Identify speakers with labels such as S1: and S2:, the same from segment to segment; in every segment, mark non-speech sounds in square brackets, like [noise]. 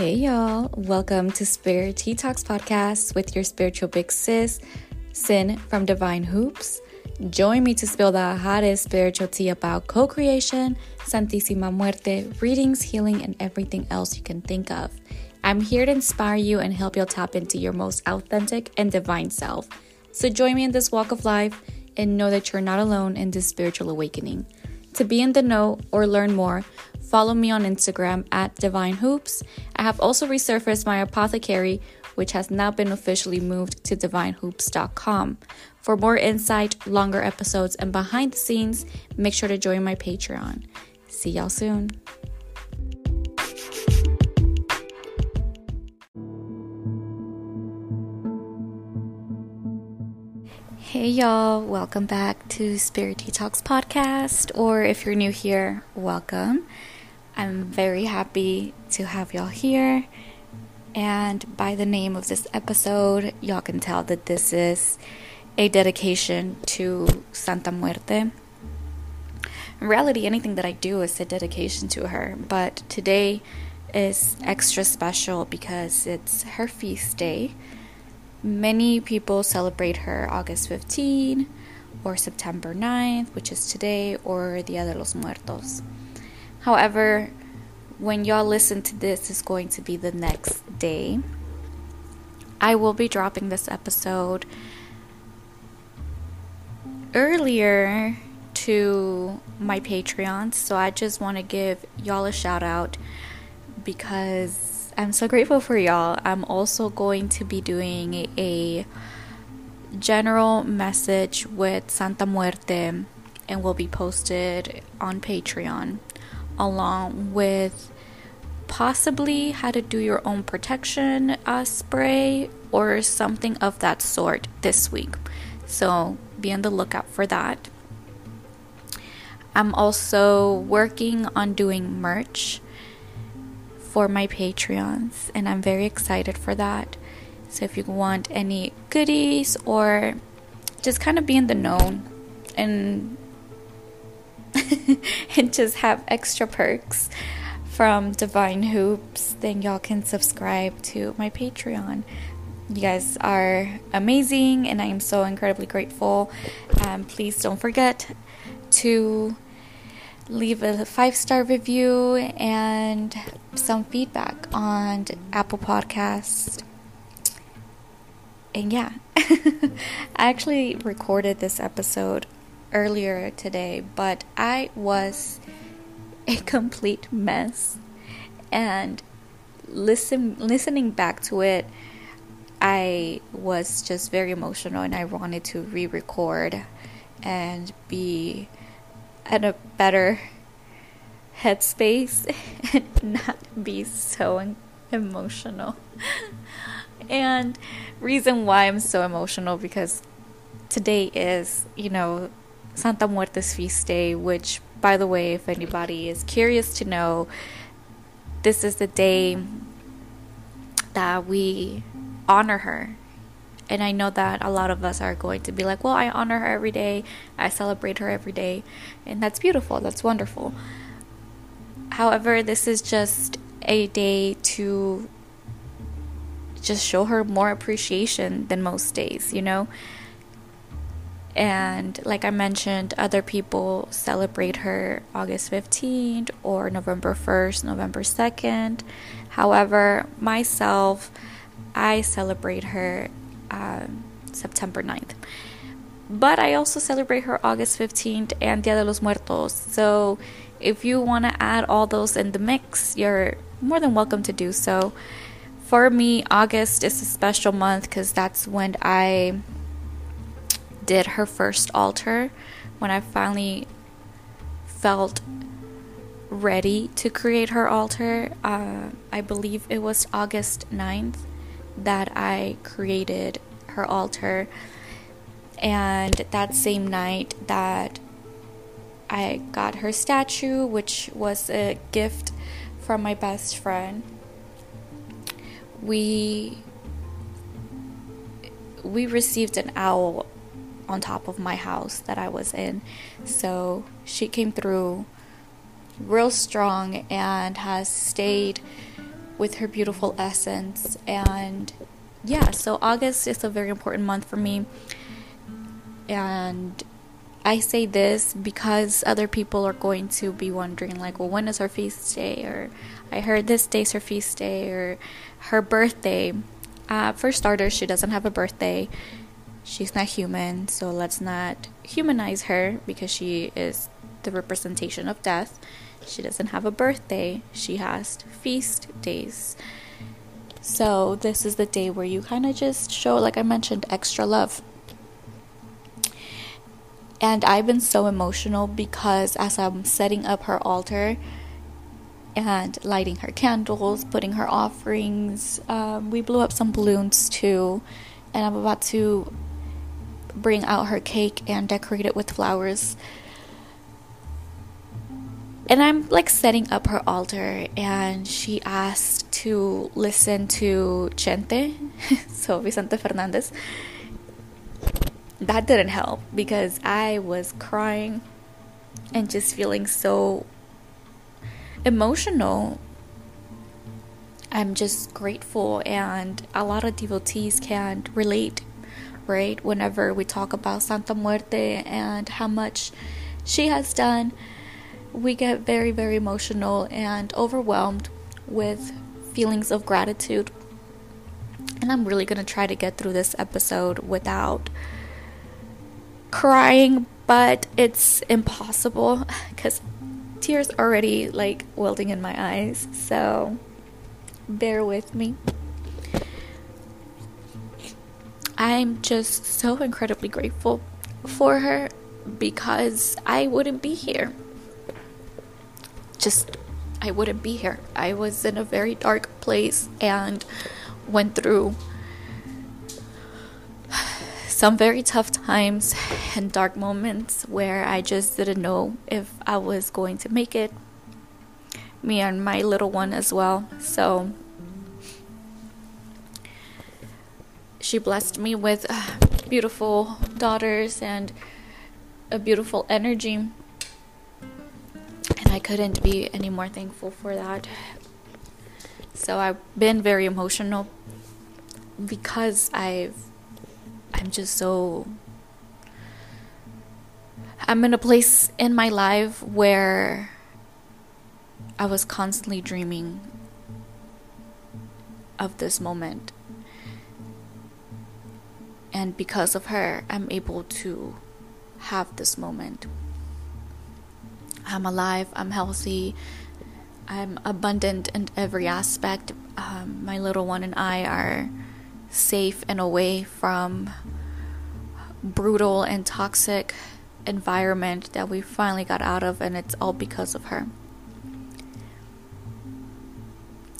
S1: Hey y'all, welcome to Spirit Tea Talks podcast with your spiritual big sis, Sin from Divyne Hoops. Join me to spill the hottest spiritual tea about co creation, Santísima Muerte, readings, healing, and everything else you can think of. I'm here to inspire you and help you tap into your most authentic and divine self. So join me in this walk of life and know that you're not alone in this spiritual awakening. To be in the know or learn more, follow me on Instagram at Divyne Hoops. I have also resurfaced my apothecary, which has now been officially moved to divynehoops.com. For more insight, longer episodes, and behind the scenes, make sure to join my Patreon. See y'all soon. Hey y'all, welcome back to Spirit Tea Talks Podcast, or if you're new here, welcome. I'm very happy to have y'all here, and by the name of this episode, y'all can tell that this is a dedication to Santa Muerte. In reality, anything that I do is a dedication to her, but today is extra special because it's her feast day Many people celebrate her August 15 or September 9th, which is today, or Dia de los Muertos. However, when y'all listen to this, is going to be the next day. I will be dropping this episode earlier to my Patreon, so I just want to give y'all a shout out because I'm so grateful for y'all. I'm also going to be doing a general message with Santa Muerte and will be posted on Patreon along with possibly how to do your own protection uh, spray or something of that sort this week. So be on the lookout for that. I'm also working on doing merch for my Patreons, and I'm very excited for that. So, if you want any goodies or just kind of be in the known and [laughs] and just have extra perks from Divyne Hoops, then y'all can subscribe to my Patreon. You guys are amazing, and I am so incredibly grateful. Um, please don't forget to leave a five star review and some feedback on Apple Podcasts. And yeah, [laughs] I actually recorded this episode earlier today, but I was a complete mess. And listen listening back to it, I was just very emotional and I wanted to re-record and be at a better headspace and [laughs] not be so emotional. and reason why I'm so emotional because today is, you know, Santa Muerte's feast day, which by the way, if anybody is curious to know, this is the day that we honor her and I know that a lot of us are going to be like, well, I honor her every day, I celebrate her every day, and that's beautiful, that's wonderful. However, this is just a day to just show her more appreciation than most days, you know? And like I mentioned, other people celebrate her August 15th or November 1st, November 2nd. However, myself, I celebrate her um, September 9th. But I also celebrate her August 15th and Dia de los Muertos. So if you want to add all those in the mix, you're more than welcome to do so. For me, August is a special month because that's when I did her first altar, when I finally felt ready to create her altar. Uh, I believe it was August 9th that I created her altar. And that same night that I got her statue, which was a gift from my best friend, we we received an owl on top of my house that I was in. So she came through real strong and has stayed with her beautiful essence. And yeah, so August is a very important month for me. And I say this because other people are going to be wondering, like, well, when is her feast day? Or I heard this day's her feast day, or her birthday. Uh, for starters, she doesn't have a birthday. She's not human, so let's not humanize her because she is the representation of death. She doesn't have a birthday, she has feast days. So, this is the day where you kind of just show, like I mentioned, extra love. And I've been so emotional because as I'm setting up her altar and lighting her candles, putting her offerings, um, we blew up some balloons too. And I'm about to bring out her cake and decorate it with flowers. And I'm like setting up her altar, and she asked to listen to Chente, [laughs] so Vicente Fernandez that didn't help because I was crying and just feeling so emotional. I'm just grateful, and a lot of devotees can relate, Whenever we talk about Santa Muerte and how much she has done, we get very, very emotional and overwhelmed with feelings of gratitude. And I'm really going to try to get through this episode without crying, but it's impossible [laughs] because tears already like welling in my eyes. So bear with me. I'm just so incredibly grateful for her because I wouldn't be here. Just, I wouldn't be here. I was in a very dark place and went through some very tough times and dark moments where I just didn't know if I was going to make it. Me and my little one as well. So she blessed me with uh, beautiful daughters and a beautiful energy. And I couldn't be any more thankful for that. So I've been very emotional because I've I'm just so. I'm in a place in my life where I was constantly dreaming of this moment. And because of her, I'm able to have this moment. I'm alive, I'm healthy, I'm abundant in every aspect. Um, my little one and I are safe and away from brutal and toxic environment that we finally got out of and it's all because of her.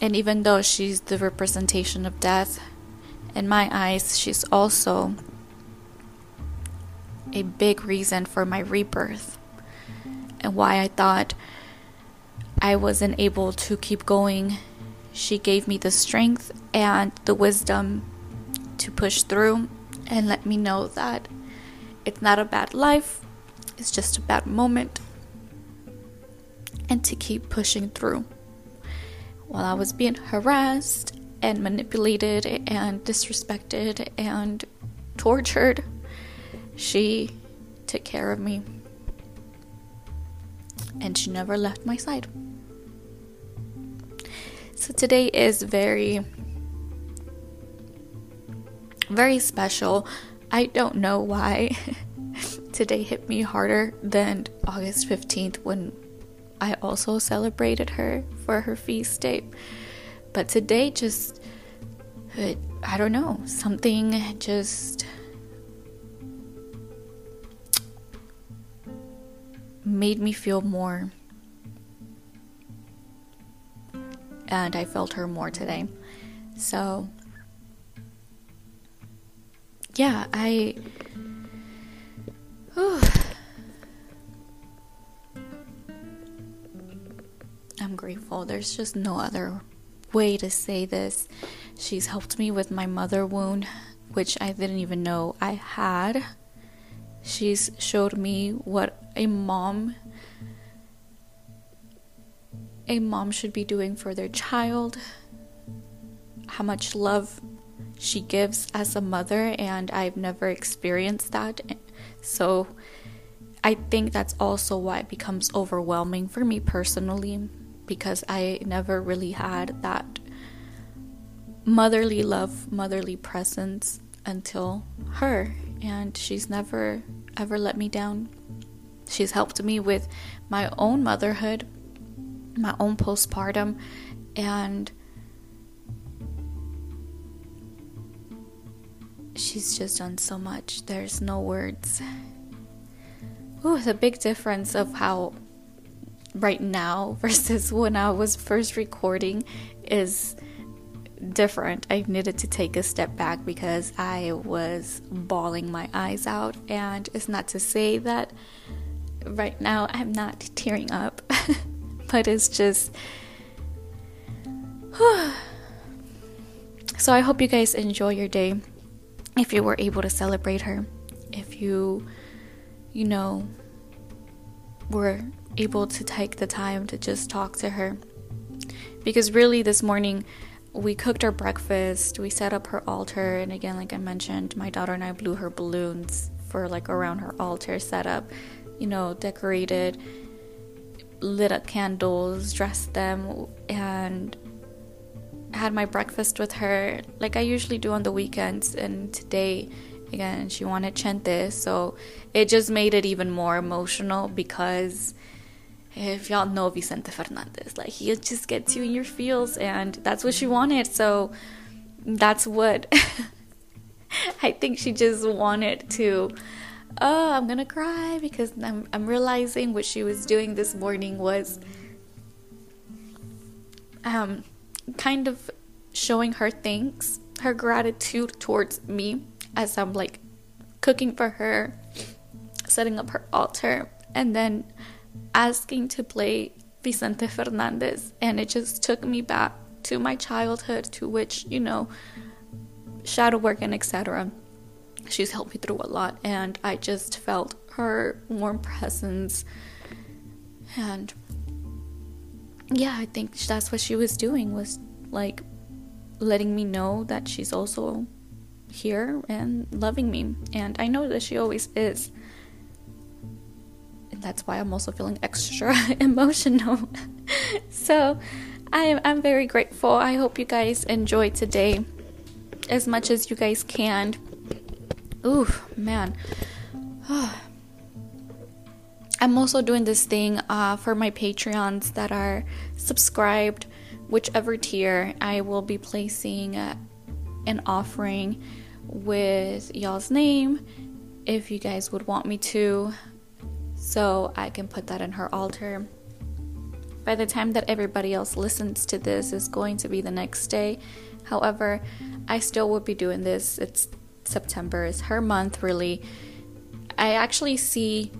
S1: And even though she's the representation of death, in my eyes, she's also a big reason for my rebirth and why I thought I wasn't able to keep going. She gave me the strength and the wisdom to push through and let me know that it's not a bad life, it's just a bad moment, and to keep pushing through. While I was being harassed and manipulated and disrespected and tortured, she took care of me. And she never left my side. So today is very very special. I don't know why [laughs] today hit me harder than August 15th when I also celebrated her for her feast day. But today just I don't know, something just made me feel more and I felt her more today. So yeah, I. I'm grateful. There's just no other way to say this. She's helped me with my mother wound, which I didn't even know I had. She's showed me what a mom a mom should be doing for their child how much love she gives as a mother, and I've never experienced that. So I think that's also why it becomes overwhelming for me personally because I never really had that motherly love, motherly presence until her. And she's never ever let me down. She's helped me with my own motherhood, my own postpartum, and she's just done so much. There's no words. Ooh, the big difference of how right now [laughs] versus when I was first recording is different. I needed to take a step back because I was bawling my eyes out, and it's not to say that right now I'm not tearing up, [laughs] but it's just. [sighs] so I hope you guys enjoy your day if you were able to celebrate her. If you, you know, were able to take the time to just talk to her. Because really, this morning, we cooked our breakfast, we set up her altar, and again, like I mentioned, my daughter and I blew her balloons for like around her altar setup, you know, decorated, lit up candles, dressed them, and had my breakfast with her like I usually do on the weekends. And today, again, she wanted chente, so it just made it even more emotional because if y'all know Vicente Fernandez, like he just gets you in your feels, and that's what she wanted. So that's what [laughs] I think she just wanted to. Oh, I'm gonna cry because I'm I'm realizing what she was doing this morning was um kind of showing her thanks, her gratitude towards me as I'm like cooking for her, setting up her altar, and then asking to play Vicente Fernandez, and it just took me back to my childhood, to which, you know, shadow work and etc. She's helped me through a lot, and I just felt her warm presence. And yeah, I think that's what she was doing was like letting me know that she's also here and loving me. And I know that she always is that's why I'm also feeling extra [laughs] emotional. [laughs] so I'm, I'm very grateful. I hope you guys enjoy today as much as you guys can. Ooh, man. [sighs] I'm also doing this thing uh, for my Patreons that are subscribed, whichever tier. I will be placing uh, an offering with y'all's name if you guys would want me to so I can put that in her altar. By the time that everybody else listens to this is going to be the next day. However, I still would be doing this. It's September, it's her month really. I actually see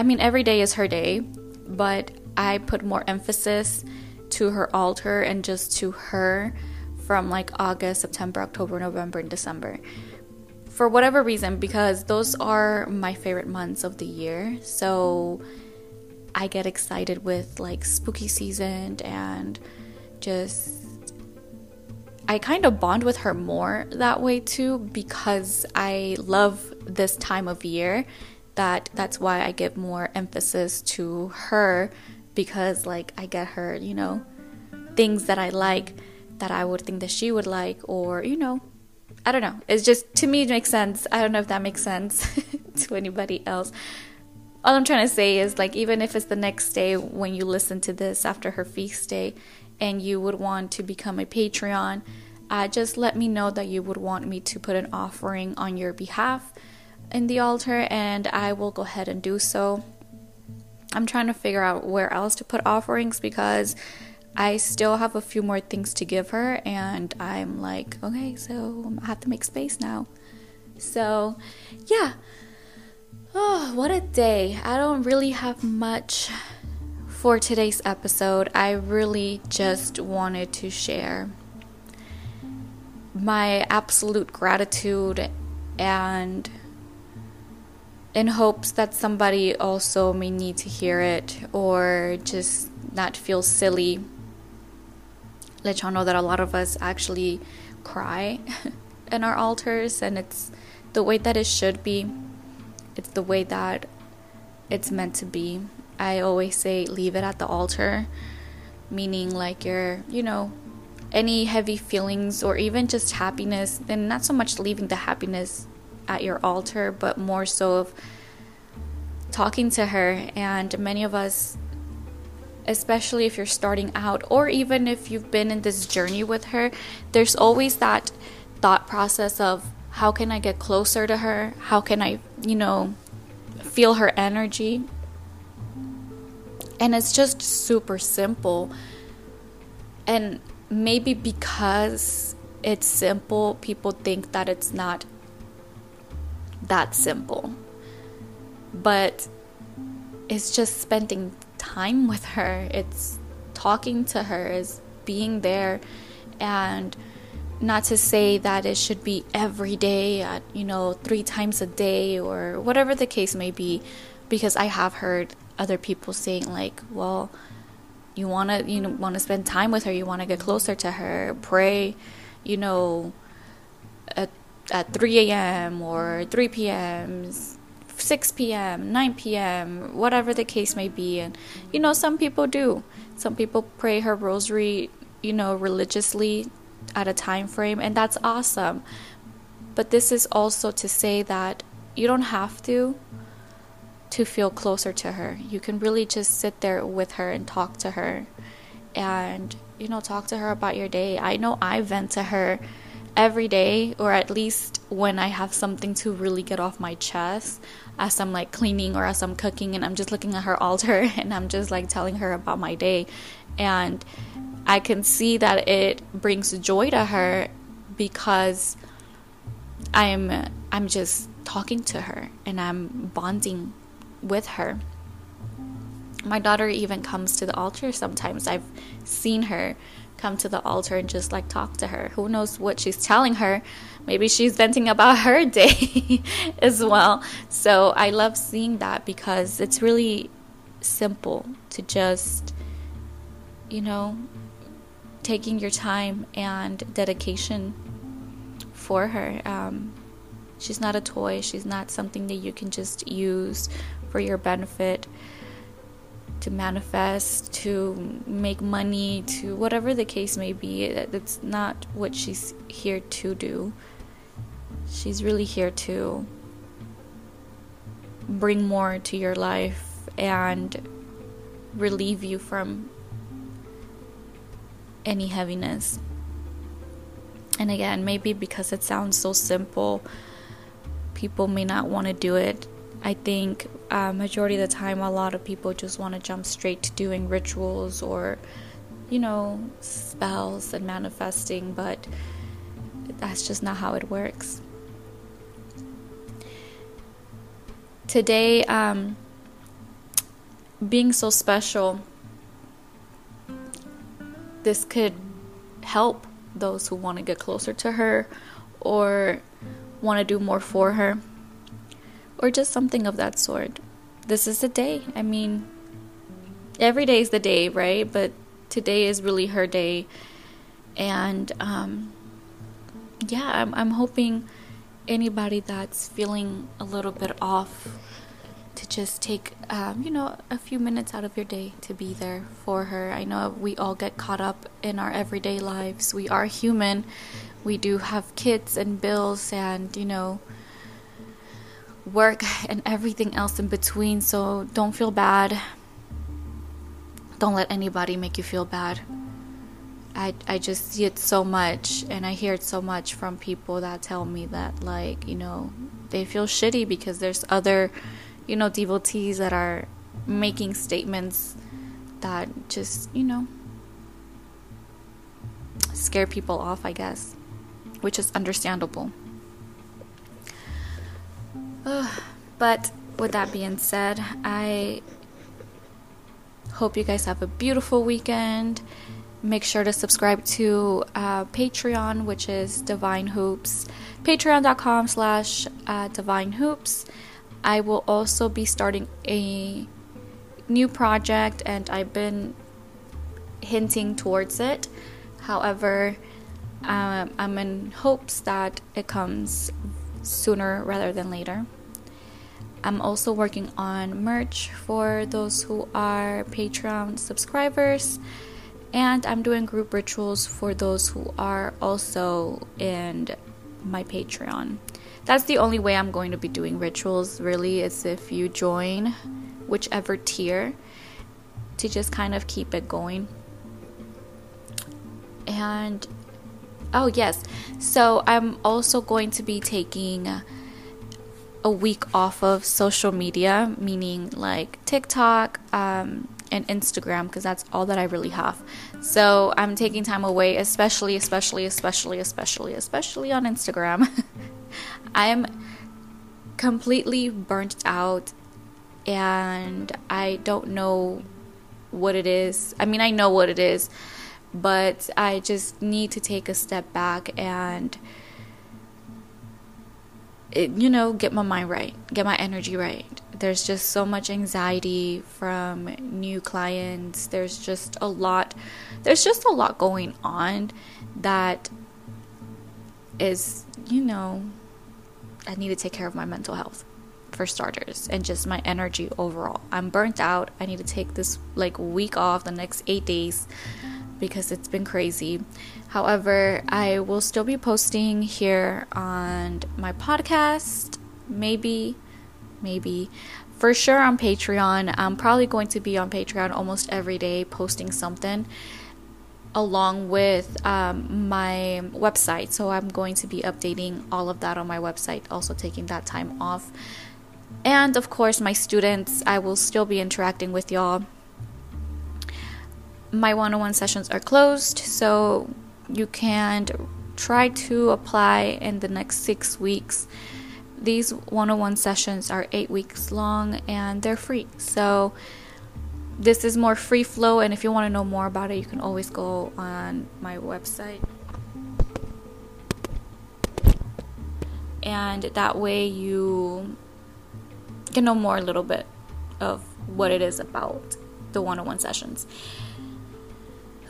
S1: I mean every day is her day, but I put more emphasis to her altar and just to her from like August, September, October, November, and December for whatever reason, because those are my favorite months of the year. So I get excited with like spooky season and just. I kind of bond with her more that way too because I love this time of year that that's why I give more emphasis to her because like I get her, you know, things that I like that I would think that she would like or you know, I don't know. It's just to me it makes sense. I don't know if that makes sense [laughs] to anybody else. All I'm trying to say is like even if it's the next day when you listen to this after her feast day and you would want to become a Patreon, uh, just let me know that you would want me to put an offering on your behalf in the altar and I will go ahead and do so. I'm trying to figure out where else to put offerings because I still have a few more things to give her, and I'm like, okay, so I have to make space now. So, yeah. Oh, what a day. I don't really have much for today's episode. I really just wanted to share my absolute gratitude and in hopes that somebody also may need to hear it or just not feel silly let y'all know that a lot of us actually cry [laughs] in our altars, and it's the way that it should be. It's the way that it's meant to be. I always say, leave it at the altar, meaning like you're, you know, any heavy feelings or even just happiness, then not so much leaving the happiness at your altar, but more so of talking to her. And many of us, especially if you're starting out, or even if you've been in this journey with her, there's always that thought process of how can I get closer to her? How can I, you know, feel her energy? And it's just super simple. And maybe because it's simple, people think that it's not that simple. But it's just spending time with her, it's talking to her, is being there. And not to say that it should be every day at, you know, three times a day or whatever the case may be, because I have heard other people saying, like, well, you want to you want to spend time with her you want to get closer to her pray you know at, at 3 a.m or 3 p.m 6 p.m 9 p.m whatever the case may be and you know some people do some people pray her rosary you know religiously at a time frame and that's awesome but this is also to say that you don't have to to feel closer to her. You can really just sit there with her and talk to her and, you know, talk to her about your day. I know I vent to her every day, or at least when I have something to really get off my chest as I'm like cleaning or as I'm cooking and I'm just looking at her altar [laughs] and I'm just like telling her about my day. And I can see that it brings joy to her because I'm I'm just talking to her and I'm bonding with her. My daughter even comes to the altar sometimes. I've seen her come to the altar and just like talk to her. Who knows what she's telling her? Maybe she's venting about [laughs] her day as well. So I love seeing that because it's really simple to just, you know, taking your time and dedication for her. Um, she's not a toy, she's not something that you can just use for your benefit to manifest, to make money, to whatever the case may be. That's not what she's here to do. She's really here to bring more to your life and relieve you from any heaviness. And again, maybe because it sounds so simple, people may not want to do it. I think uh, majority of the time, a lot of people just want to jump straight to doing rituals or, you know, spells and manifesting, but that's just not how it works. Today, um, being so special, this could help those who want to get closer to her or want to do more for her or just something of that sort. This is the day. I mean, every day is the day, right? But today is really her day. And um, yeah, I'm, I'm hoping anybody that's feeling a little bit off to just take, um, you know, a few minutes out of your day to be there for her. I know we all get caught up in our everyday lives. We are human. We do have kids and bills and, you know, work and everything else in between. So don't feel bad. Don't let anybody make you feel bad. I, I just see it so much and I hear it so much from people that tell me that like, you know, they feel shitty because there's other, you know, devotees that are making statements that just, you know, scare people off, I guess, which is understandable. But with that being said, I hope you guys have a beautiful weekend. Make sure to subscribe to uh, Patreon, which is Divyne Hoops. Patreon.com slash uh, Divyne Hoops. I will also be starting a new project, and I've been hinting towards it. However, um, I'm in hopes that it comes sooner rather than later. I'm also working on merch for those who are Patreon subscribers, and I'm doing group rituals for those who are also in my Patreon. That's the only way I'm going to be doing rituals, really, is if you join whichever tier to just kind of keep it going. And oh, yes, so I'm also going to be taking a week off of social media, meaning like TikTok um, and Instagram, because that's all that I really have. So I'm taking time away, especially, especially, especially, especially, especially on Instagram. [laughs] I'm completely burnt out and I don't know what it is. I mean, I know what it is, but I just need to take a step back and it, you know, get my mind right, get my energy right. There's just so much anxiety from new clients. There's just a lot there's just a lot going on that is, you know, I need to take care of my mental health for starters and just my energy overall. I'm burnt out. I need to take this like week off the next 8 days because it's been crazy. However, I will still be posting here on my podcast, maybe, maybe. For sure on Patreon. I'm probably going to be on Patreon almost every day posting something along with um, my website. So I'm going to be updating all of that on my website, also taking that time off. And of course, my students, I will still be interacting with y'all my one on one sessions are closed, so you can try to apply in the next six weeks. These one on one sessions are eight weeks long and they're free. So, this is more free flow, and if you want to know more about it, you can always go on my website. And that way, you can know more a little bit of what it is about the one on one sessions.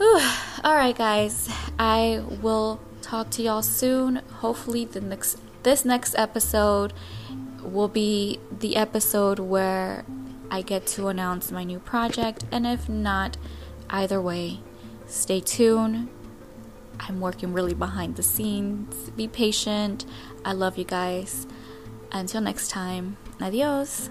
S1: Whew. [sighs] All right, guys. I will talk to y'all soon. Hopefully, the next this next episode will be the episode where I get to announce my new project, and if not, either way, stay tuned. I'm working really behind the scenes. Be patient. I love you guys. Until next time, adios.